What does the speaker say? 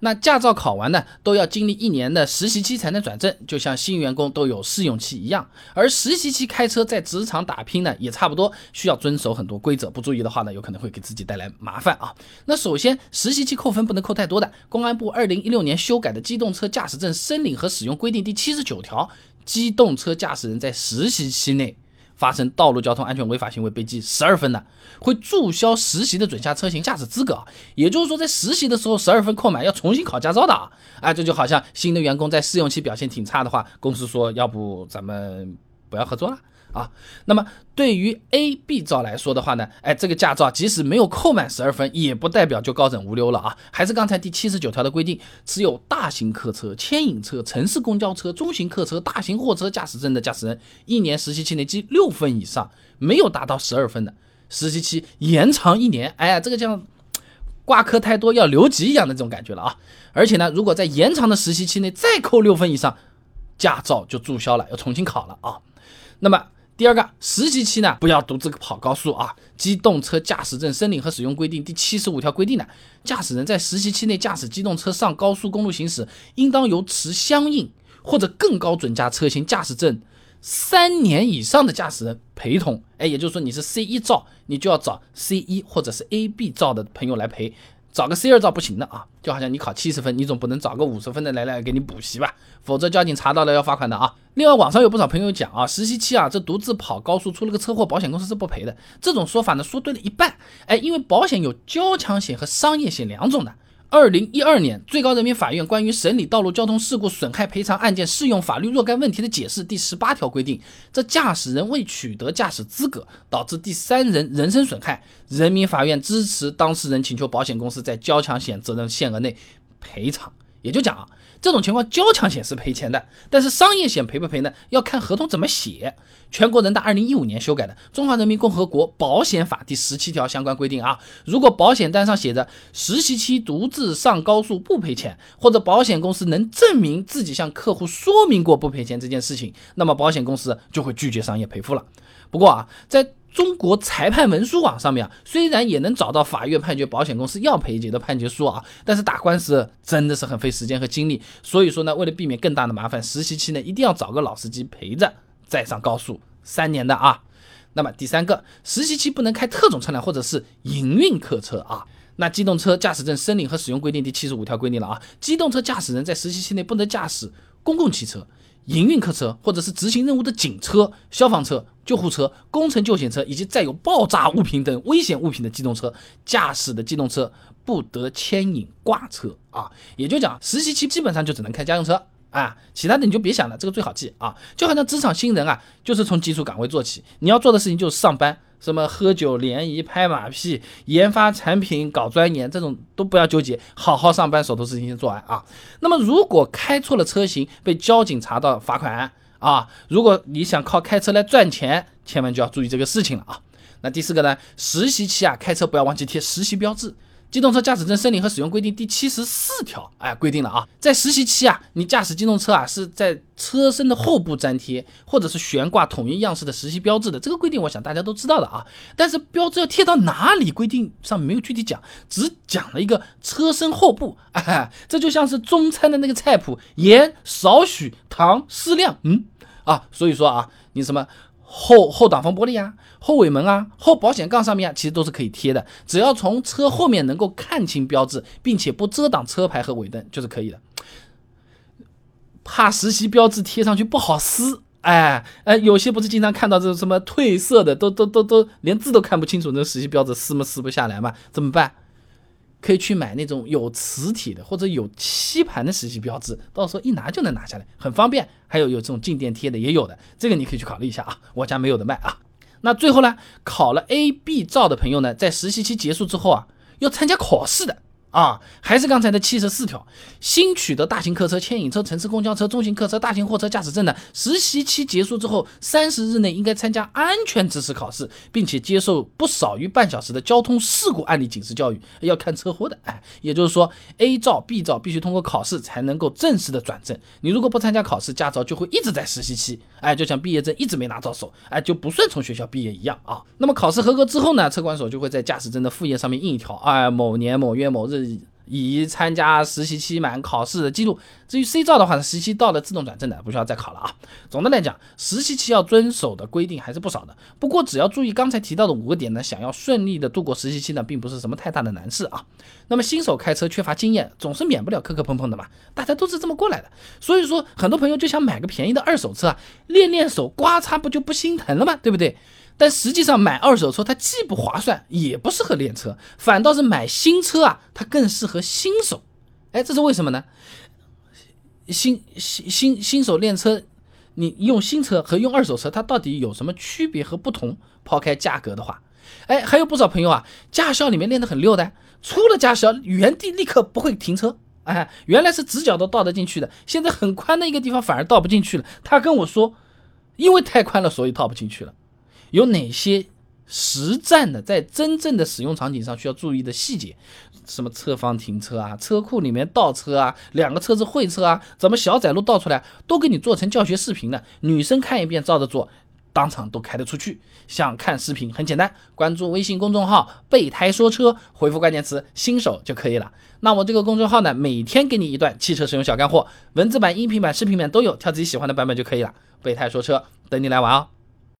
那驾照考完呢，都要经历一年的实习期才能转正，就像新员工都有试用期一样。而实习期开车在职场打拼呢，也差不多需要遵守很多规则，不注意的话呢，有可能会给自己带来麻烦啊。那首先，实习期扣分不能扣太多的。公安部二零一六年修改的《机动车驾驶证申领和使用规定》第七十九条，机动车驾驶人在实习期内。发生道路交通安全违法行为被记十二分的，会注销实习的准驾车型驾驶资格。也就是说，在实习的时候十二分扣满，要重新考驾照的啊！哎，这就好像新的员工在试用期表现挺差的话，公司说要不咱们不要合作了。啊，那么对于 A、B 照来说的话呢，哎，这个驾照即使没有扣满十二分，也不代表就高枕无忧了啊。还是刚才第七十九条的规定，持有大型客车、牵引车、城市公交车、中型客车、大型货车驾驶证的驾驶人，一年实习期内记六分以上，没有达到十二分的，实习期延长一年。哎，这个像挂科太多要留级一样的这种感觉了啊。而且呢，如果在延长的实习期内再扣六分以上，驾照就注销了，要重新考了啊。那么。第二个实习期呢，不要独自跑高速啊！机动车驾驶证申领和使用规定第七十五条规定的，驾驶人在实习期内驾驶机动车上高速公路行驶，应当由持相应或者更高准驾车型驾驶证三年以上的驾驶人陪同。哎，也就是说你是 C 一照，你就要找 C 一或者是 A B 照的朋友来陪。找个 C 二照不行的啊，就好像你考七十分，你总不能找个五十分的来来给你补习吧，否则交警查到了要罚款的啊。另外，网上有不少朋友讲啊，实习期啊，这独自跑高速出了个车祸，保险公司是不赔的。这种说法呢，说对了一半，哎，因为保险有交强险和商业险两种的。二零一二年最高人民法院关于审理道路交通事故损害赔偿案件适用法律若干问题的解释第十八条规定，这驾驶人未取得驾驶资格导致第三人人身损害，人民法院支持当事人请求保险公司在交强险责任限额内赔偿。也就讲啊。这种情况，交强险是赔钱的，但是商业险赔不赔呢？要看合同怎么写。全国人大二零一五年修改的《中华人民共和国保险法》第十七条相关规定啊，如果保险单上写着实习期独自上高速不赔钱，或者保险公司能证明自己向客户说明过不赔钱这件事情，那么保险公司就会拒绝商业赔付了。不过啊，在中国裁判文书网上面啊，虽然也能找到法院判决保险公司要赔钱的判决书啊，但是打官司真的是很费时间和精力。所以说呢，为了避免更大的麻烦，实习期呢一定要找个老司机陪着再上高速，三年的啊。那么第三个，实习期不能开特种车辆或者是营运客车啊。那机动车驾驶证申领和使用规定第七十五条规定了啊，机动车驾驶人在实习期内不能驾驶公共汽车。营运客车或者是执行任务的警车、消防车、救护车、工程救险车以及载有爆炸物品等危险物品的机动车驾驶的机动车不得牵引挂车啊！也就讲，实习期基本上就只能开家用车啊，其他的你就别想了，这个最好记啊！就好像职场新人啊，就是从基础岗位做起，你要做的事情就是上班。什么喝酒联谊拍马屁研发产品搞钻研这种都不要纠结，好好上班，手头事情先做完啊。那么如果开错了车型被交警查到罚款啊，如果你想靠开车来赚钱，千万就要注意这个事情了啊。那第四个呢，实习期啊开车不要忘记贴实习标志。机动车驾驶证申领和使用规定第七十四条，哎，规定了啊，在实习期啊，你驾驶机动车啊，是在车身的后部粘贴或者是悬挂统一样式的实习标志的。这个规定，我想大家都知道的啊。但是标志要贴到哪里，规定上没有具体讲，只讲了一个车身后部。哎，这就像是中餐的那个菜谱，盐少许，糖适量。嗯，啊，所以说啊，你什么？后后挡风玻璃啊，后尾门啊，后保险杠上面啊，其实都是可以贴的，只要从车后面能够看清标志，并且不遮挡车牌和尾灯就是可以的。怕实习标志贴上去不好撕，哎哎，有些不是经常看到这种什么褪色的，都都都都连字都看不清楚，那实习标志撕嘛撕不下来嘛，怎么办？可以去买那种有磁体的或者有吸盘的实习标志，到时候一拿就能拿下来，很方便。还有有这种静电贴的也有的，这个你可以去考虑一下啊，我家没有的卖啊。那最后呢，考了 A、B 照的朋友呢，在实习期结束之后啊，要参加考试的。啊，还是刚才的七十四条，新取得大型客车、牵引车、城市公交车、中型客车、大型货车驾驶证的，实习期结束之后三十日内应该参加安全知识考试，并且接受不少于半小时的交通事故案例警示教育，要看车祸的。哎，也就是说，A 照、B 照必须通过考试才能够正式的转正。你如果不参加考试，驾照就会一直在实习期，哎，就像毕业证一直没拿到手，哎，就不算从学校毕业一样啊。那么考试合格之后呢，车管所就会在驾驶证的副页上面印一条，哎，某年某月某日。以参加实习期满考试的记录。至于 C 照的话，实习期到了自动转正的，不需要再考了啊。总的来讲，实习期要遵守的规定还是不少的。不过只要注意刚才提到的五个点呢，想要顺利的度过实习期呢，并不是什么太大的难事啊。那么新手开车缺乏经验，总是免不了磕磕碰碰的嘛，大家都是这么过来的。所以说，很多朋友就想买个便宜的二手车啊，练练手，刮擦不就不心疼了吗？对不对？但实际上买二手车它既不划算，也不适合练车，反倒是买新车啊，它更适合新手。哎，这是为什么呢？新新新新手练车，你用新车和用二手车，它到底有什么区别和不同？抛开价格的话，哎，还有不少朋友啊，驾校里面练得很溜的，出了驾校原地立刻不会停车，哎，原来是直角都倒得进去的，现在很宽的一个地方反而倒不进去了。他跟我说，因为太宽了，所以倒不进去了。有哪些实战的在真正的使用场景上需要注意的细节？什么侧方停车啊，车库里面倒车啊，两个车子会车啊，怎么小窄路倒出来，都给你做成教学视频的。女生看一遍照着做，当场都开得出去。想看视频很简单，关注微信公众号“备胎说车”，回复关键词“新手”就可以了。那我这个公众号呢，每天给你一段汽车使用小干货，文字版、音频版、视频版都有，挑自己喜欢的版本就可以了。备胎说车，等你来玩哦。